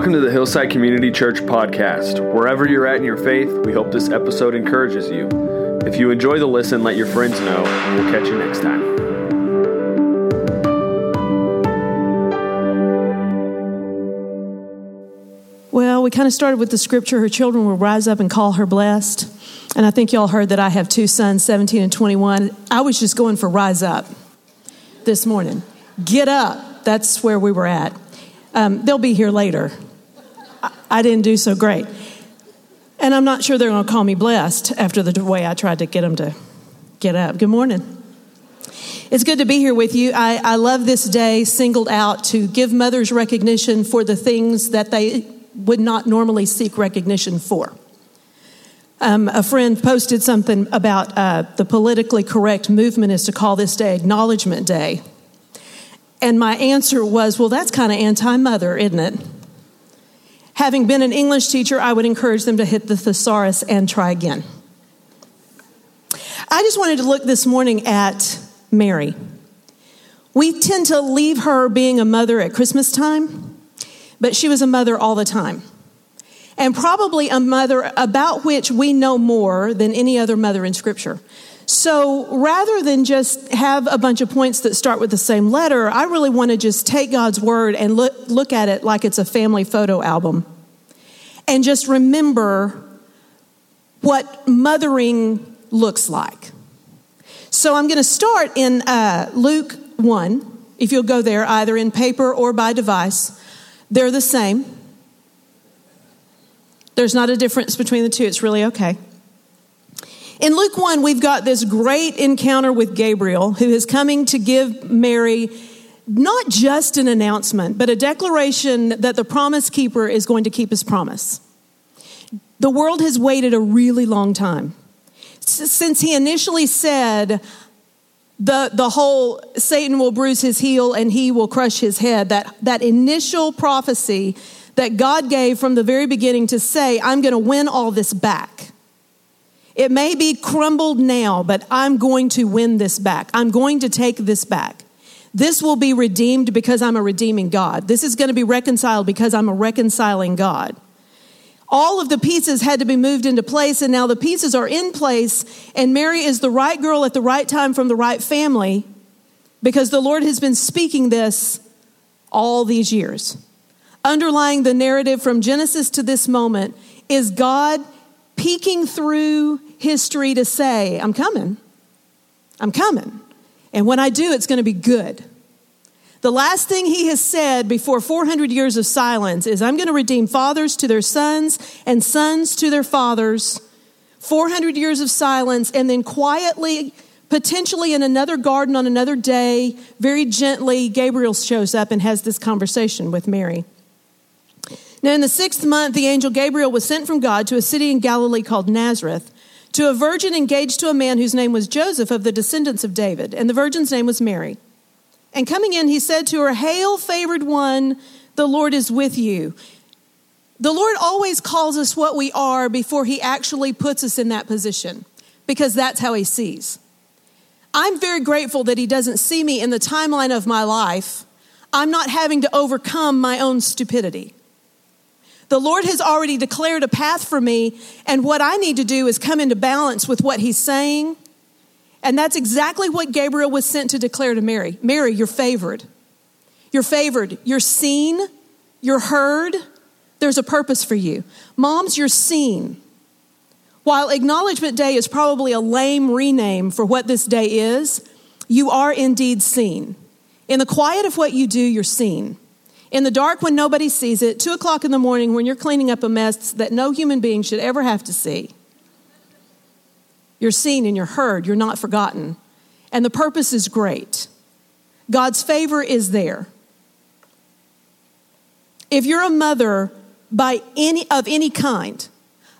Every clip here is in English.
Welcome to the Hillside Community Church podcast. Wherever you're at in your faith, we hope this episode encourages you. If you enjoy the listen, let your friends know, and we'll catch you next time. Well, we kind of started with the scripture her children will rise up and call her blessed. And I think y'all heard that I have two sons, 17 and 21. I was just going for rise up this morning. Get up. That's where we were at. Um, they'll be here later. I, didn't do so great. And I'm not sure they're going to call me blessed after the way I tried to get them to get up. Good morning. It's good to be here with you. I, I love this day singled out to give mothers recognition for the things that they would not normally seek recognition for. Um, a friend posted something about uh, the politically correct movement is to call this day Acknowledgement Day. And my answer was, well, that's kind of anti mother, isn't it? Having been an English teacher, I would encourage them to hit the thesaurus and try again. I just wanted to look this morning at Mary. We tend to leave her being a mother at Christmas time, but she was a mother all the time. And probably a mother about which we know more than any other mother in Scripture. So rather than just have a bunch of points that start with the same letter, I really want to just take God's word and look, look at it like it's a family photo album. And just remember what mothering looks like. So I'm going to start in uh, Luke 1, if you'll go there, either in paper or by device. They're the same. There's not a difference between the two, it's really okay. In Luke 1, we've got this great encounter with Gabriel, who is coming to give Mary not just an announcement, but a declaration that the promise keeper is going to keep his promise. The world has waited a really long time. Since he initially said, the, the whole Satan will bruise his heel and he will crush his head, that, that initial prophecy that God gave from the very beginning to say, I'm going to win all this back. It may be crumbled now, but I'm going to win this back. I'm going to take this back. This will be redeemed because I'm a redeeming God. This is going to be reconciled because I'm a reconciling God. All of the pieces had to be moved into place, and now the pieces are in place, and Mary is the right girl at the right time from the right family because the Lord has been speaking this all these years. Underlying the narrative from Genesis to this moment is God peeking through history to say, I'm coming. I'm coming. And when I do, it's going to be good. The last thing he has said before 400 years of silence is, I'm going to redeem fathers to their sons and sons to their fathers. 400 years of silence, and then quietly, potentially in another garden on another day, very gently, Gabriel shows up and has this conversation with Mary. Now, in the sixth month, the angel Gabriel was sent from God to a city in Galilee called Nazareth to a virgin engaged to a man whose name was Joseph of the descendants of David, and the virgin's name was Mary. And coming in, he said to her, Hail, favored one, the Lord is with you. The Lord always calls us what we are before he actually puts us in that position, because that's how he sees. I'm very grateful that he doesn't see me in the timeline of my life. I'm not having to overcome my own stupidity. The Lord has already declared a path for me, and what I need to do is come into balance with what He's saying. And that's exactly what Gabriel was sent to declare to Mary Mary, you're favored. You're favored. You're seen. You're heard. There's a purpose for you. Moms, you're seen. While Acknowledgement Day is probably a lame rename for what this day is, you are indeed seen. In the quiet of what you do, you're seen. In the dark when nobody sees it, two o'clock in the morning when you're cleaning up a mess that no human being should ever have to see. You're seen and you're heard, you're not forgotten. And the purpose is great. God's favor is there. If you're a mother by any of any kind,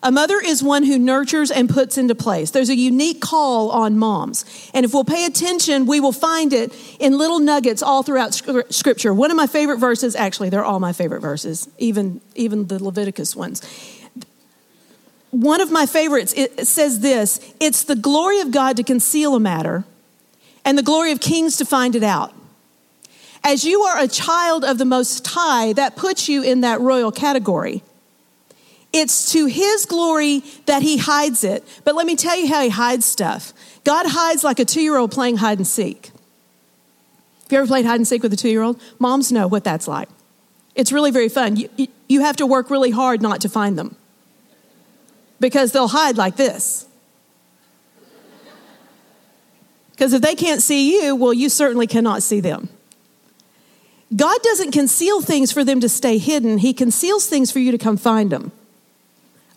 a mother is one who nurtures and puts into place. There's a unique call on moms. And if we'll pay attention, we will find it in little nuggets all throughout scripture. One of my favorite verses, actually, they're all my favorite verses, even, even the Leviticus ones. One of my favorites, it says this It's the glory of God to conceal a matter, and the glory of kings to find it out. As you are a child of the Most High, that puts you in that royal category. It's to His glory that He hides it. But let me tell you how He hides stuff. God hides like a two year old playing hide and seek. Have you ever played hide and seek with a two year old? Moms know what that's like. It's really very fun. You, you have to work really hard not to find them because they'll hide like this. Because if they can't see you, well, you certainly cannot see them. God doesn't conceal things for them to stay hidden, He conceals things for you to come find them.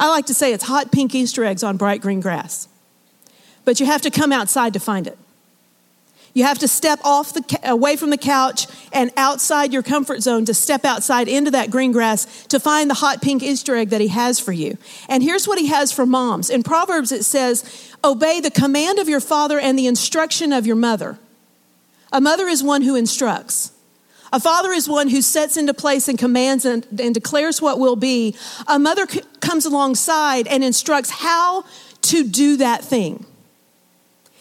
I like to say it's hot pink Easter eggs on bright green grass, but you have to come outside to find it. You have to step off the away from the couch and outside your comfort zone to step outside into that green grass to find the hot pink Easter egg that he has for you. And here's what he has for moms. In Proverbs it says, "Obey the command of your father and the instruction of your mother." A mother is one who instructs. A father is one who sets into place and commands and, and declares what will be. A mother c- comes alongside and instructs how to do that thing.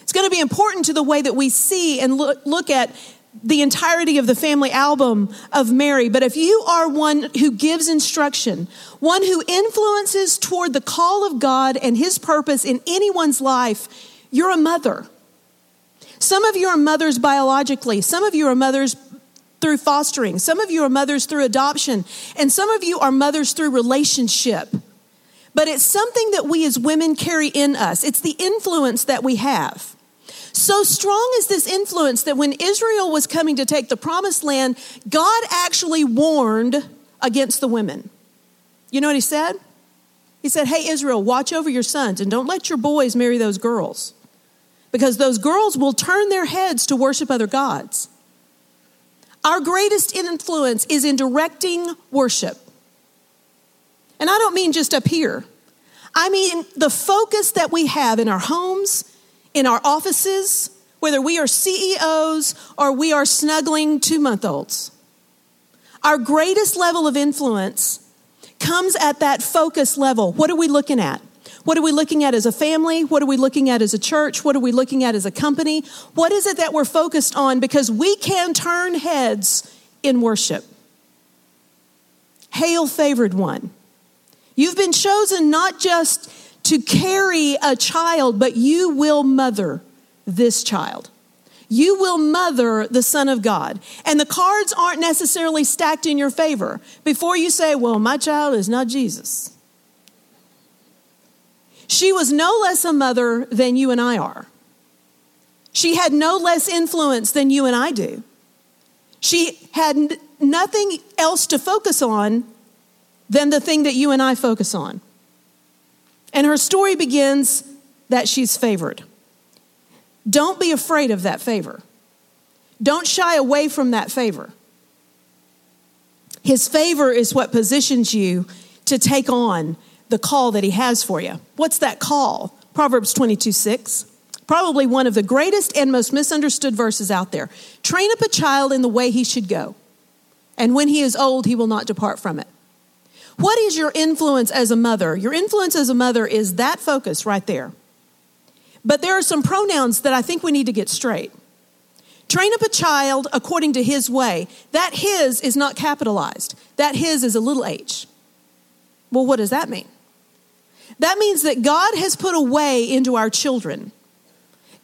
It's going to be important to the way that we see and look, look at the entirety of the family album of Mary. But if you are one who gives instruction, one who influences toward the call of God and his purpose in anyone's life, you're a mother. Some of you are mothers biologically, some of you are mothers through fostering, some of you are mothers through adoption, and some of you are mothers through relationship. But it's something that we as women carry in us. It's the influence that we have. So strong is this influence that when Israel was coming to take the promised land, God actually warned against the women. You know what he said? He said, Hey, Israel, watch over your sons and don't let your boys marry those girls because those girls will turn their heads to worship other gods. Our greatest influence is in directing worship. And I don't mean just up here. I mean the focus that we have in our homes, in our offices, whether we are CEOs or we are snuggling two month olds. Our greatest level of influence comes at that focus level. What are we looking at? What are we looking at as a family? What are we looking at as a church? What are we looking at as a company? What is it that we're focused on? Because we can turn heads in worship. Hail, favored one. You've been chosen not just to carry a child, but you will mother this child. You will mother the Son of God. And the cards aren't necessarily stacked in your favor. Before you say, Well, my child is not Jesus, she was no less a mother than you and I are. She had no less influence than you and I do. She had nothing else to focus on than the thing that you and I focus on. And her story begins that she's favored. Don't be afraid of that favor. Don't shy away from that favor. His favor is what positions you to take on the call that he has for you. What's that call? Proverbs 22 6. Probably one of the greatest and most misunderstood verses out there. Train up a child in the way he should go, and when he is old, he will not depart from it. What is your influence as a mother? Your influence as a mother is that focus right there. But there are some pronouns that I think we need to get straight. Train up a child according to his way. That his is not capitalized, that his is a little h. Well, what does that mean? That means that God has put a way into our children.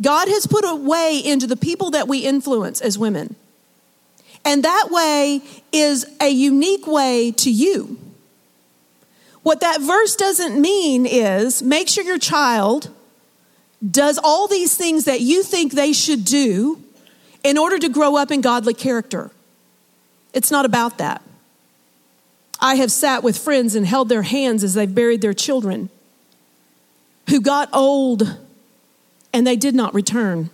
God has put a way into the people that we influence as women. And that way is a unique way to you. What that verse doesn't mean is make sure your child does all these things that you think they should do in order to grow up in godly character. It's not about that. I have sat with friends and held their hands as they've buried their children who got old and they did not return.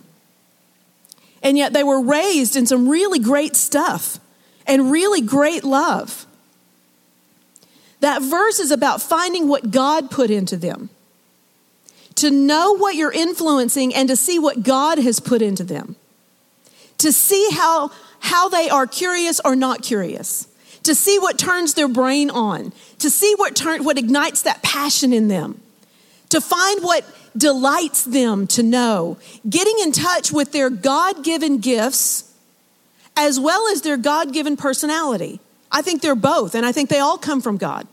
And yet they were raised in some really great stuff and really great love. That verse is about finding what God put into them, to know what you're influencing and to see what God has put into them, to see how, how they are curious or not curious, to see what turns their brain on, to see what, turn, what ignites that passion in them, to find what delights them to know, getting in touch with their God given gifts as well as their God given personality. I think they're both, and I think they all come from God.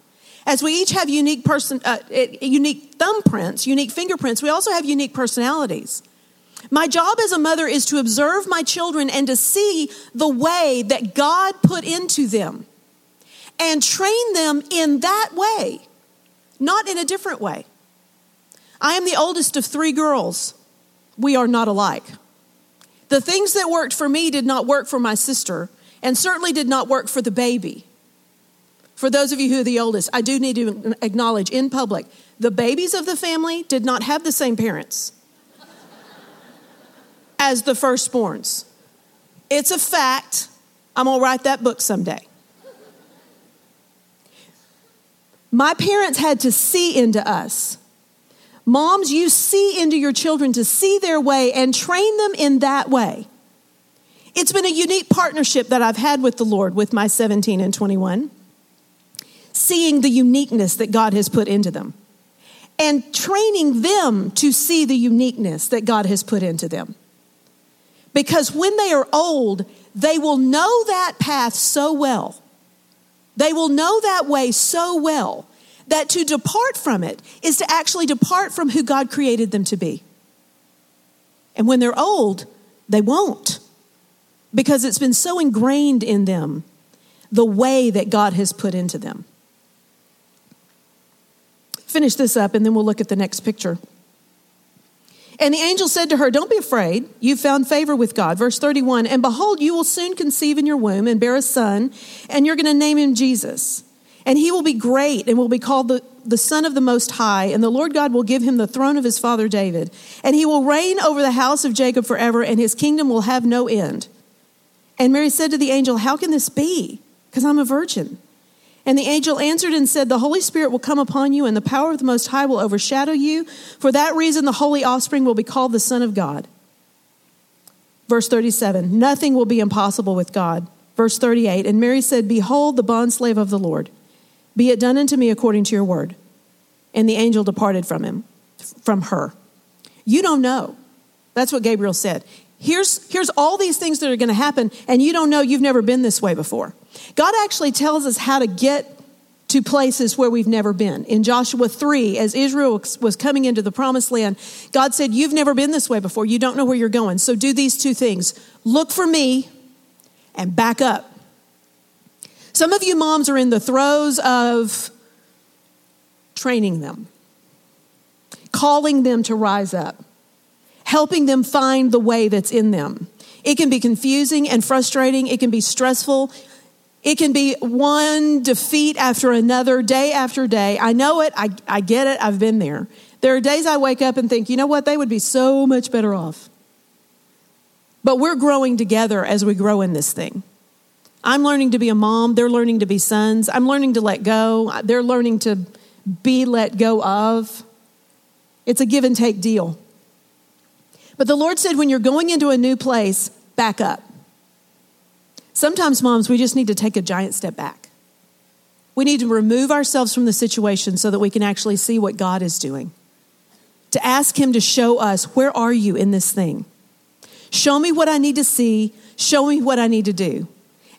As we each have unique person, uh, unique thumbprints, unique fingerprints, we also have unique personalities. My job as a mother is to observe my children and to see the way that God put into them and train them in that way, not in a different way. I am the oldest of three girls. We are not alike. The things that worked for me did not work for my sister, and certainly did not work for the baby. For those of you who are the oldest, I do need to acknowledge in public the babies of the family did not have the same parents as the firstborns. It's a fact. I'm going to write that book someday. My parents had to see into us. Moms, you see into your children to see their way and train them in that way. It's been a unique partnership that I've had with the Lord with my 17 and 21, seeing the uniqueness that God has put into them and training them to see the uniqueness that God has put into them. Because when they are old, they will know that path so well. They will know that way so well that to depart from it is to actually depart from who God created them to be. And when they're old, they won't because it's been so ingrained in them the way that God has put into them. Finish this up and then we'll look at the next picture. And the angel said to her, Don't be afraid. You've found favor with God. Verse 31 And behold, you will soon conceive in your womb and bear a son, and you're going to name him Jesus. And he will be great and will be called the, the Son of the Most High. And the Lord God will give him the throne of his father David. And he will reign over the house of Jacob forever, and his kingdom will have no end. And Mary said to the angel, How can this be? Because I'm a virgin. And the angel answered and said, The Holy Spirit will come upon you, and the power of the Most High will overshadow you. For that reason, the holy offspring will be called the Son of God. Verse 37 Nothing will be impossible with God. Verse 38 And Mary said, Behold, the bondslave of the Lord. Be it done unto me according to your word. And the angel departed from him, from her. You don't know. That's what Gabriel said. Here's, here's all these things that are going to happen, and you don't know you've never been this way before. God actually tells us how to get to places where we've never been. In Joshua 3, as Israel was coming into the promised land, God said, You've never been this way before. You don't know where you're going. So do these two things look for me and back up. Some of you moms are in the throes of training them, calling them to rise up, helping them find the way that's in them. It can be confusing and frustrating, it can be stressful. It can be one defeat after another, day after day. I know it. I, I get it. I've been there. There are days I wake up and think, you know what? They would be so much better off. But we're growing together as we grow in this thing. I'm learning to be a mom. They're learning to be sons. I'm learning to let go. They're learning to be let go of. It's a give and take deal. But the Lord said, when you're going into a new place, back up. Sometimes, moms, we just need to take a giant step back. We need to remove ourselves from the situation so that we can actually see what God is doing. To ask Him to show us, where are you in this thing? Show me what I need to see. Show me what I need to do.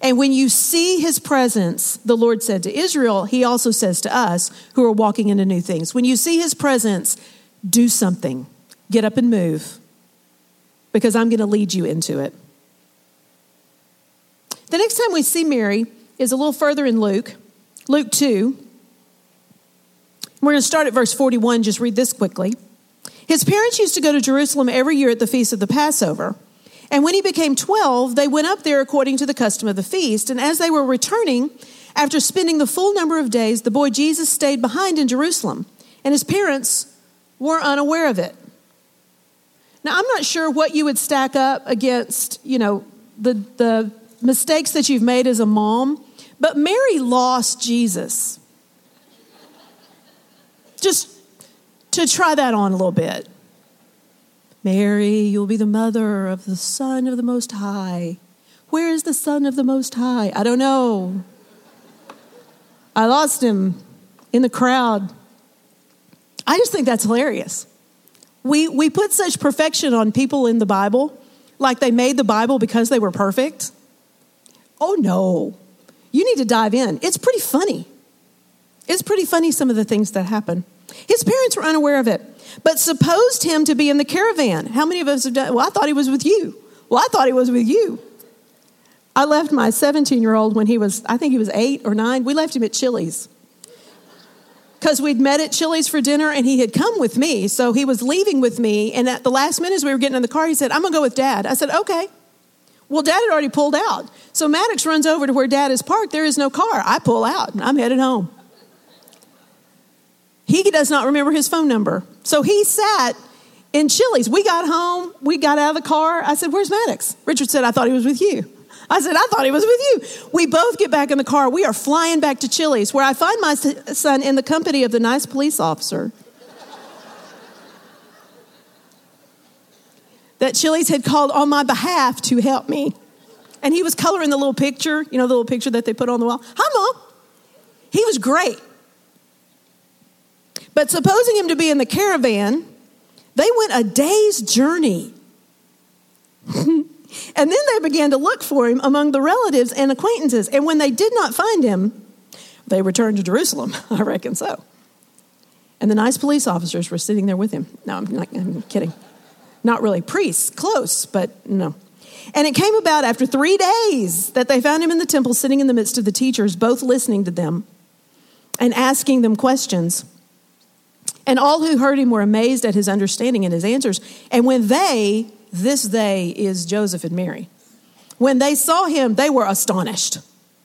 And when you see His presence, the Lord said to Israel, He also says to us who are walking into new things. When you see His presence, do something. Get up and move because I'm going to lead you into it. The next time we see Mary is a little further in Luke, Luke 2. We're going to start at verse 41, just read this quickly. His parents used to go to Jerusalem every year at the feast of the Passover. And when he became 12, they went up there according to the custom of the feast. And as they were returning, after spending the full number of days, the boy Jesus stayed behind in Jerusalem, and his parents were unaware of it. Now, I'm not sure what you would stack up against, you know, the, the mistakes that you've made as a mom, but Mary lost Jesus. Just to try that on a little bit. Mary, you'll be the mother of the Son of the Most High. Where is the Son of the Most High? I don't know. I lost him in the crowd. I just think that's hilarious. We, we put such perfection on people in the Bible, like they made the Bible because they were perfect. Oh, no. You need to dive in. It's pretty funny. It's pretty funny, some of the things that happen. His parents were unaware of it, but supposed him to be in the caravan. How many of us have done? Well, I thought he was with you. Well, I thought he was with you. I left my 17 year old when he was, I think he was eight or nine. We left him at Chili's because we'd met at Chili's for dinner and he had come with me. So he was leaving with me. And at the last minute, as we were getting in the car, he said, I'm going to go with dad. I said, okay. Well, dad had already pulled out. So Maddox runs over to where dad is parked. There is no car. I pull out. And I'm headed home. He does not remember his phone number. So he sat in Chili's. We got home. We got out of the car. I said, Where's Maddox? Richard said, I thought he was with you. I said, I thought he was with you. We both get back in the car. We are flying back to Chili's, where I find my son in the company of the nice police officer. that Chili's had called on my behalf to help me. And he was coloring the little picture, you know, the little picture that they put on the wall. Hi, Mom. He was great. But supposing him to be in the caravan, they went a day's journey. and then they began to look for him among the relatives and acquaintances. And when they did not find him, they returned to Jerusalem. I reckon so. And the nice police officers were sitting there with him. No, I'm, not, I'm kidding. Not really priests, close, but no. And it came about after three days that they found him in the temple, sitting in the midst of the teachers, both listening to them and asking them questions. And all who heard him were amazed at his understanding and his answers. And when they, this they is Joseph and Mary, when they saw him, they were astonished.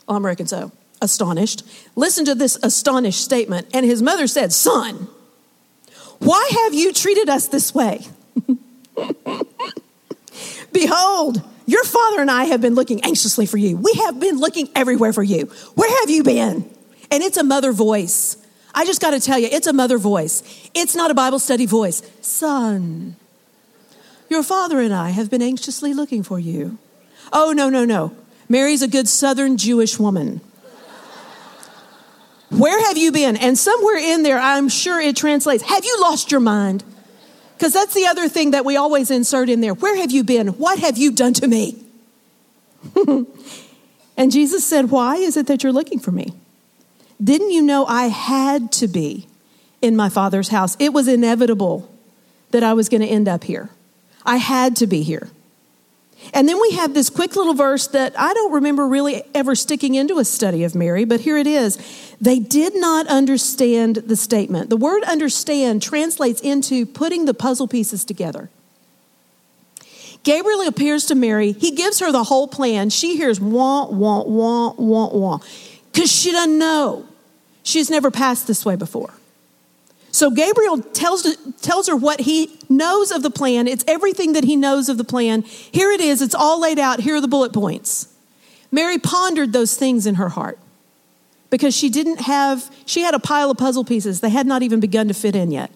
I'm reckon so. Astonished. Listen to this astonished statement. And his mother said, Son, why have you treated us this way? Behold, your father and I have been looking anxiously for you. We have been looking everywhere for you. Where have you been? And it's a mother voice. I just got to tell you, it's a mother voice. It's not a Bible study voice. Son, your father and I have been anxiously looking for you. Oh, no, no, no. Mary's a good southern Jewish woman. Where have you been? And somewhere in there, I'm sure it translates Have you lost your mind? Because that's the other thing that we always insert in there. Where have you been? What have you done to me? and Jesus said, Why is it that you're looking for me? Didn't you know I had to be in my father's house? It was inevitable that I was going to end up here. I had to be here. And then we have this quick little verse that I don't remember really ever sticking into a study of Mary, but here it is. They did not understand the statement. The word understand translates into putting the puzzle pieces together. Gabriel appears to Mary. He gives her the whole plan. She hears wah, wah, wah, wah, wah, because she doesn't know. She's never passed this way before. So Gabriel tells, tells her what he knows of the plan. It's everything that he knows of the plan. Here it is, it's all laid out. Here are the bullet points. Mary pondered those things in her heart because she didn't have, she had a pile of puzzle pieces. They had not even begun to fit in yet.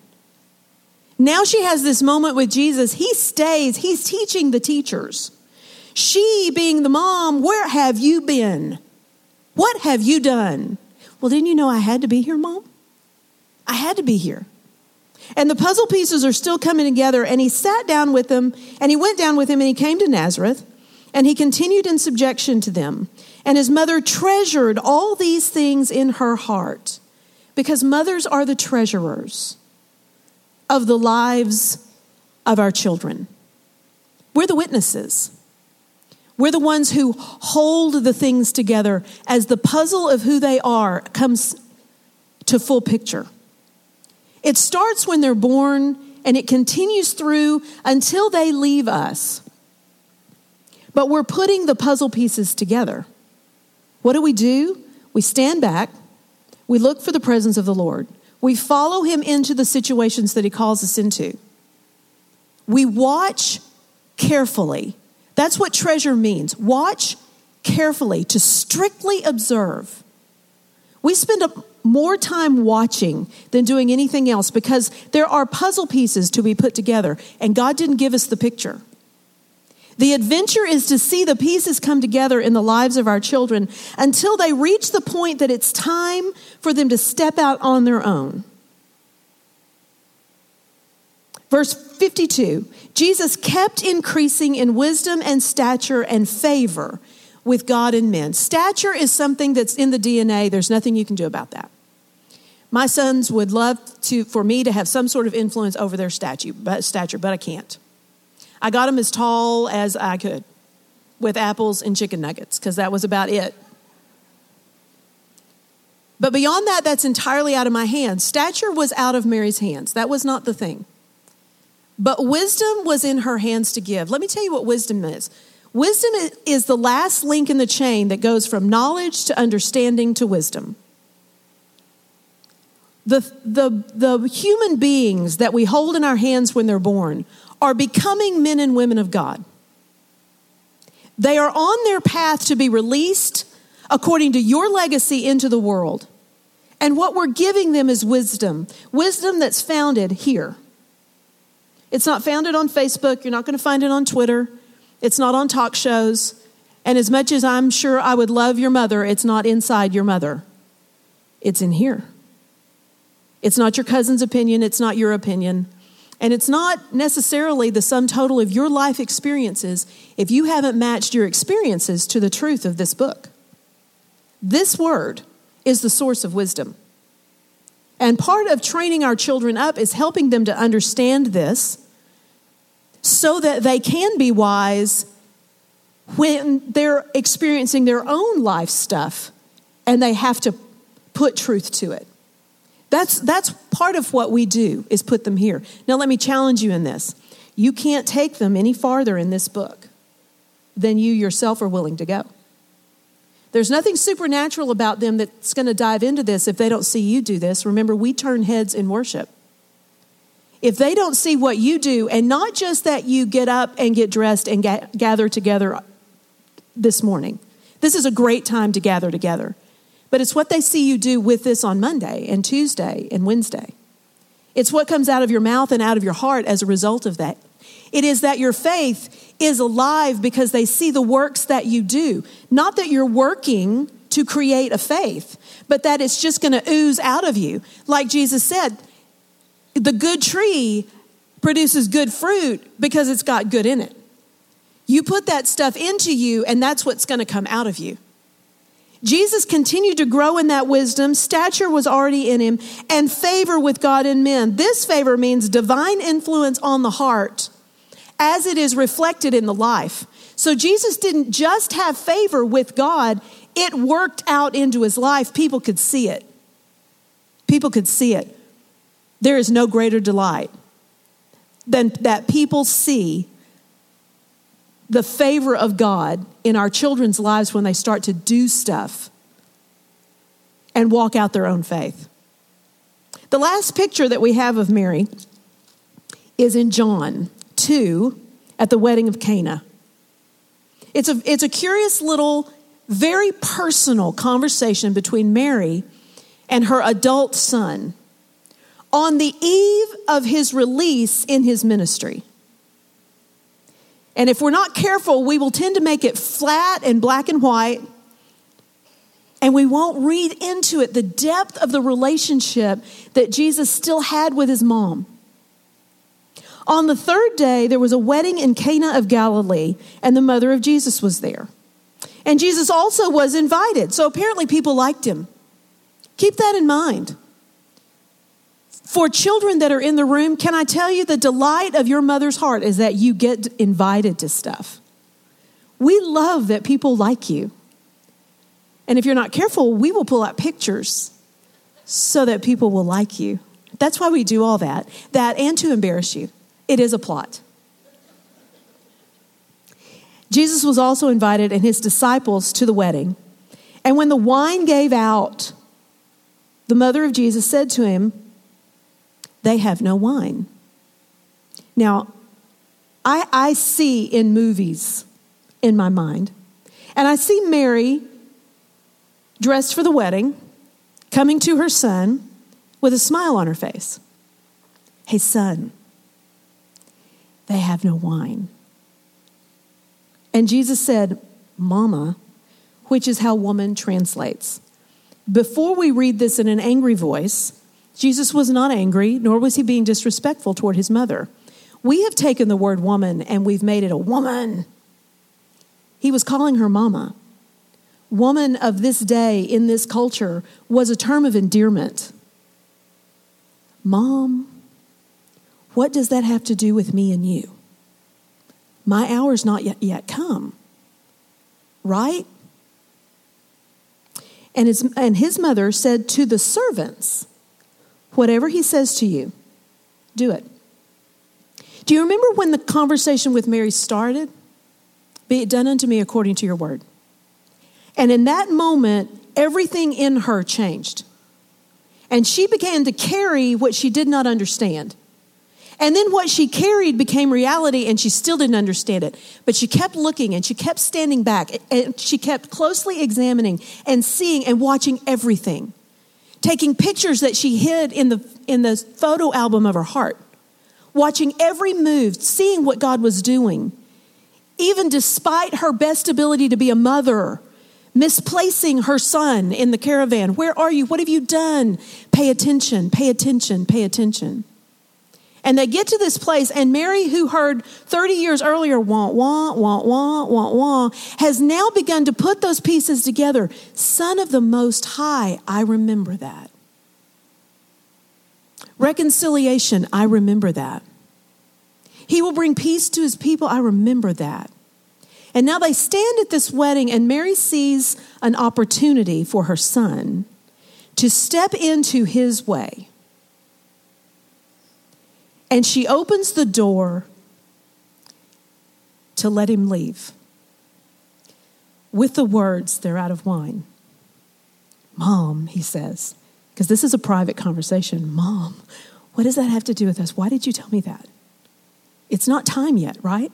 Now she has this moment with Jesus. He stays, he's teaching the teachers. She, being the mom, where have you been? What have you done? Well, didn't you know I had to be here, mom? I had to be here. And the puzzle pieces are still coming together. And he sat down with them, and he went down with him, and he came to Nazareth, and he continued in subjection to them. And his mother treasured all these things in her heart, because mothers are the treasurers of the lives of our children. We're the witnesses. We're the ones who hold the things together as the puzzle of who they are comes to full picture. It starts when they're born and it continues through until they leave us. But we're putting the puzzle pieces together. What do we do? We stand back, we look for the presence of the Lord, we follow Him into the situations that He calls us into. We watch carefully. That's what treasure means. Watch carefully, to strictly observe. We spend a more time watching than doing anything else because there are puzzle pieces to be put together, and God didn't give us the picture. The adventure is to see the pieces come together in the lives of our children until they reach the point that it's time for them to step out on their own. Verse 52 Jesus kept increasing in wisdom and stature and favor with God and men. Stature is something that's in the DNA. There's nothing you can do about that. My sons would love to, for me to have some sort of influence over their statue, but, stature, but I can't. I got them as tall as I could with apples and chicken nuggets because that was about it. But beyond that, that's entirely out of my hands. Stature was out of Mary's hands. That was not the thing. But wisdom was in her hands to give. Let me tell you what wisdom is. Wisdom is the last link in the chain that goes from knowledge to understanding to wisdom. The, the, the human beings that we hold in our hands when they're born are becoming men and women of God. They are on their path to be released according to your legacy into the world. And what we're giving them is wisdom wisdom that's founded here. It's not founded on Facebook. You're not going to find it on Twitter. It's not on talk shows. And as much as I'm sure I would love your mother, it's not inside your mother. It's in here. It's not your cousin's opinion. It's not your opinion. And it's not necessarily the sum total of your life experiences if you haven't matched your experiences to the truth of this book. This word is the source of wisdom. And part of training our children up is helping them to understand this so that they can be wise when they're experiencing their own life stuff and they have to put truth to it. That's, that's part of what we do is put them here. Now let me challenge you in this. You can't take them any farther in this book than you yourself are willing to go. There's nothing supernatural about them that's going to dive into this if they don't see you do this. Remember, we turn heads in worship if they don't see what you do, and not just that you get up and get dressed and gather together this morning, this is a great time to gather together. But it's what they see you do with this on Monday and Tuesday and Wednesday. It's what comes out of your mouth and out of your heart as a result of that. It is that your faith is alive because they see the works that you do. Not that you're working to create a faith, but that it's just going to ooze out of you. Like Jesus said, the good tree produces good fruit because it's got good in it. You put that stuff into you, and that's what's going to come out of you. Jesus continued to grow in that wisdom. Stature was already in him, and favor with God and men. This favor means divine influence on the heart as it is reflected in the life. So Jesus didn't just have favor with God, it worked out into his life. People could see it. People could see it. There is no greater delight than that people see the favor of God in our children's lives when they start to do stuff and walk out their own faith. The last picture that we have of Mary is in John 2 at the wedding of Cana. It's a, it's a curious little, very personal conversation between Mary and her adult son on the eve of his release in his ministry. And if we're not careful, we will tend to make it flat and black and white, and we won't read into it the depth of the relationship that Jesus still had with his mom. On the third day, there was a wedding in Cana of Galilee, and the mother of Jesus was there. And Jesus also was invited, so apparently people liked him. Keep that in mind. For children that are in the room, can I tell you the delight of your mother's heart is that you get invited to stuff. We love that people like you. And if you're not careful, we will pull out pictures so that people will like you. That's why we do all that. That and to embarrass you. It is a plot. Jesus was also invited and his disciples to the wedding. And when the wine gave out, the mother of Jesus said to him, they have no wine. Now, I, I see in movies in my mind, and I see Mary dressed for the wedding, coming to her son with a smile on her face. Hey, son, they have no wine. And Jesus said, Mama, which is how woman translates. Before we read this in an angry voice, Jesus was not angry, nor was he being disrespectful toward his mother. We have taken the word woman and we've made it a woman. He was calling her mama. woman of this day in this culture was a term of endearment. Mom, what does that have to do with me and you? My hour's not yet, yet come. Right? And his, and his mother said to the servants, Whatever he says to you, do it. Do you remember when the conversation with Mary started? Be it done unto me according to your word. And in that moment, everything in her changed. And she began to carry what she did not understand. And then what she carried became reality, and she still didn't understand it. But she kept looking and she kept standing back, and she kept closely examining and seeing and watching everything, taking pictures that she hid in the, in the photo album of her heart, watching every move, seeing what God was doing. Even despite her best ability to be a mother, misplacing her son in the caravan. Where are you? What have you done? Pay attention, pay attention, pay attention. And they get to this place, and Mary, who heard 30 years earlier, wah, wah, wah, wah, wah, wah, has now begun to put those pieces together. Son of the Most High, I remember that. Reconciliation, I remember that. He will bring peace to his people, I remember that. And now they stand at this wedding, and Mary sees an opportunity for her son to step into his way and she opens the door to let him leave with the words, They're out of wine. Mom, he says, because this is a private conversation. Mom, what does that have to do with us? Why did you tell me that? It's not time yet, right?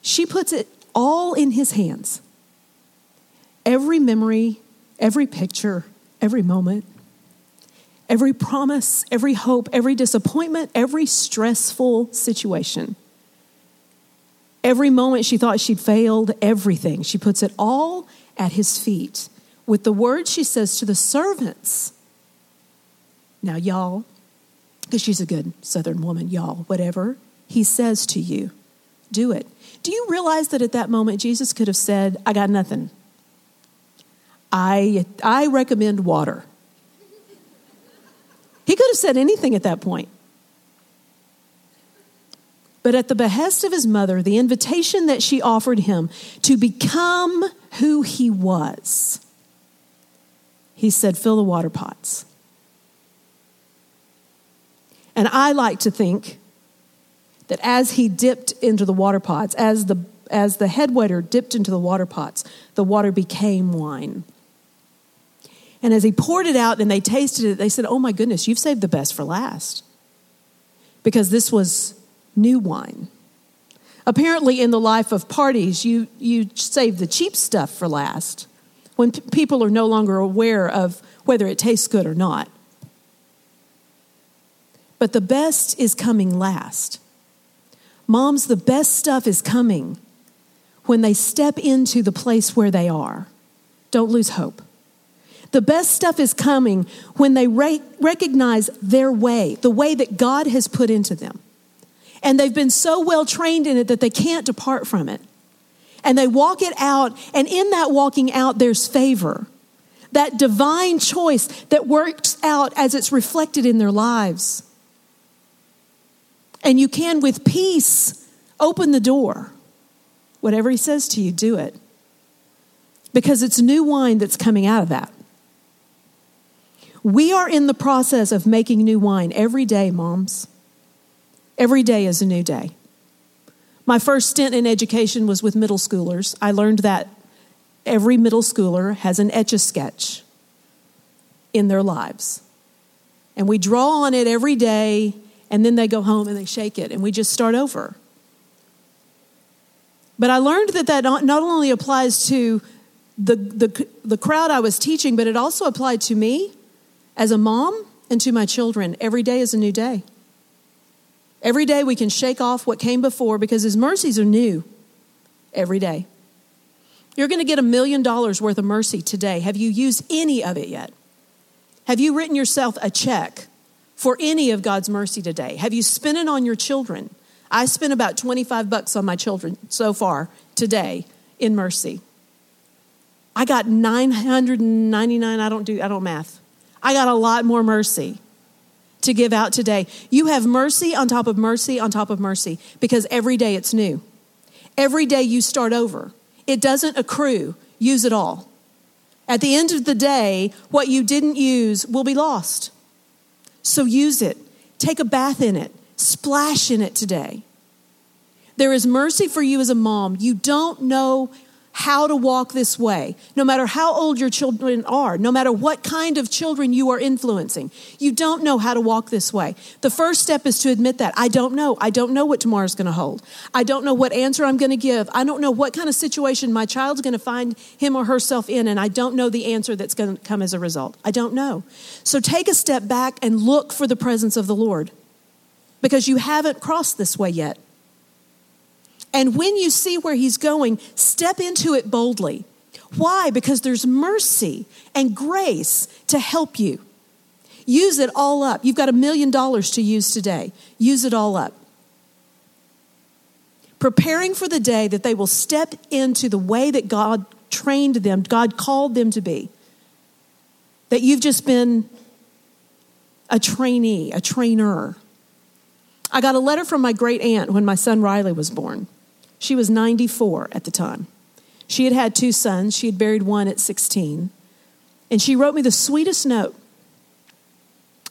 She puts it all in his hands. Every memory, every picture, every moment every promise, every hope, every disappointment, every stressful situation. Every moment she thought she'd failed, everything. She puts it all at his feet with the words she says to the servants. Now, y'all, because she's a good southern woman, y'all, whatever he says to you, do it. Do you realize that at that moment Jesus could have said, I got nothing? I, I recommend water. He could have said anything at that point. But at the behest of his mother, the invitation that she offered him to become who he was, he said, Fill the water pots. And I like to think that as he dipped into the water pots, as the, as the head waiter dipped into the water pots, the water became wine. And as he poured it out and they tasted it, they said, Oh my goodness, you've saved the best for last. Because this was new wine. Apparently, in the life of parties, you, you save the cheap stuff for last when p- people are no longer aware of whether it tastes good or not. But the best is coming last. Moms, the best stuff is coming when they step into the place where they are. Don't lose hope. The best stuff is coming when they re- recognize their way, the way that God has put into them. And they've been so well trained in it that they can't depart from it. And they walk it out, and in that walking out, there's favor. That divine choice that works out as it's reflected in their lives. And you can, with peace, open the door. Whatever he says to you, do it. Because it's new wine that's coming out of that. We are in the process of making new wine every day, moms. Every day is a new day. My first stint in education was with middle schoolers. I learned that every middle schooler has an etch a sketch in their lives. And we draw on it every day, and then they go home and they shake it, and we just start over. But I learned that that not only applies to the, the, the crowd I was teaching, but it also applied to me as a mom and to my children, every day is a new day. Every day we can shake off what came before because His mercies are new every day. You're going to get a million dollars worth of mercy today. Have you used any of it yet? Have you written yourself a check for any of God's mercy today? Have you spent it on your children? I spent about 25 bucks on my children so far today in mercy. I got 999, I don't do, I don't math. I got a lot more mercy to give out today. You have mercy on top of mercy on top of mercy because every day it's new. Every day you start over. It doesn't accrue, use it all. At the end of the day, what you didn't use will be lost. So use it. Take a bath in it. Splash in it today. There is mercy for you as a mom. You don't know how to walk this way, no matter how old your children are, no matter what kind of children you are influencing. You don't know how to walk this way. The first step is to admit that. I don't know. I don't know what tomorrow's going to hold. I don't know what answer I'm going to give. I don't know what kind of situation my child's going to find him or herself in, and I don't know the answer that's going to come as a result. I don't know. So take a step back and look for the presence of the Lord because you haven't crossed this way yet. And when you see where he's going, step into it boldly. Why? Because there's mercy and grace to help you. Use it all up. You've got a million dollars to use today. Use it all up. Preparing for the day that they will step into the way that God trained them, God called them to be. That you've just been a trainee, a trainer. I got a letter from my great aunt when my son Riley was born. She was 94 at the time. She had had two sons. She had buried one at 16. And she wrote me the sweetest note.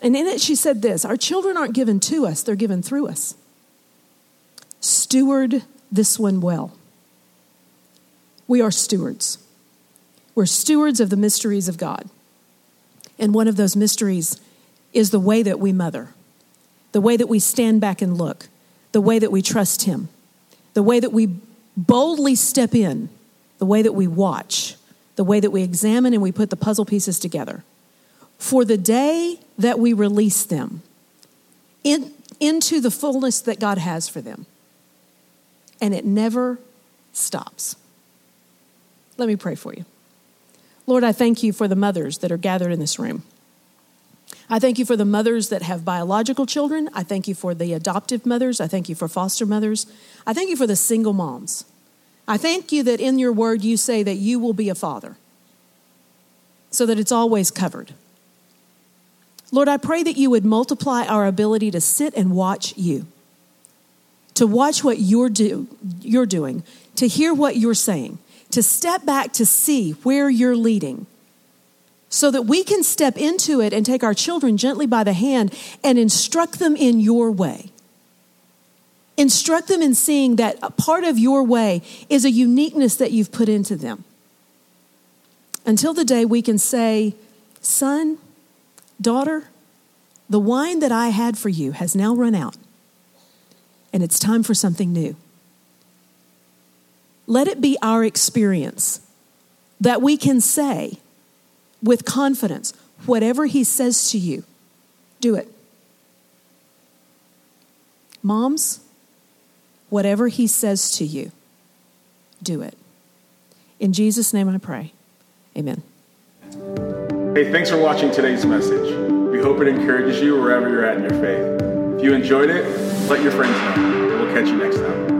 And in it, she said this Our children aren't given to us, they're given through us. Steward this one well. We are stewards. We're stewards of the mysteries of God. And one of those mysteries is the way that we mother, the way that we stand back and look, the way that we trust Him the way that we boldly step in, the way that we watch, the way that we examine and we put the puzzle pieces together. For the day that we release them in, into the fullness that God has for them. And it never stops. Let me pray for you. Lord, I thank you for the mothers that are gathered in this room. I thank you for the mothers that have biological children. I thank you for the adoptive mothers. I thank you for foster mothers. I thank you for the single moms. I thank you that in your word you say that you will be a father so that it's always covered. Lord, I pray that you would multiply our ability to sit and watch you, to watch what you're, do, you're doing, to hear what you're saying, to step back to see where you're leading so that we can step into it and take our children gently by the hand and instruct them in your way. Instruct them in seeing that a part of your way is a uniqueness that you've put into them. Until the day we can say, Son, daughter, the wine that I had for you has now run out, and it's time for something new. Let it be our experience that we can say, with confidence. Whatever he says to you, do it. Moms, whatever he says to you, do it. In Jesus' name I pray. Amen. Hey, thanks for watching today's message. We hope it encourages you wherever you're at in your faith. If you enjoyed it, let your friends know. We'll catch you next time.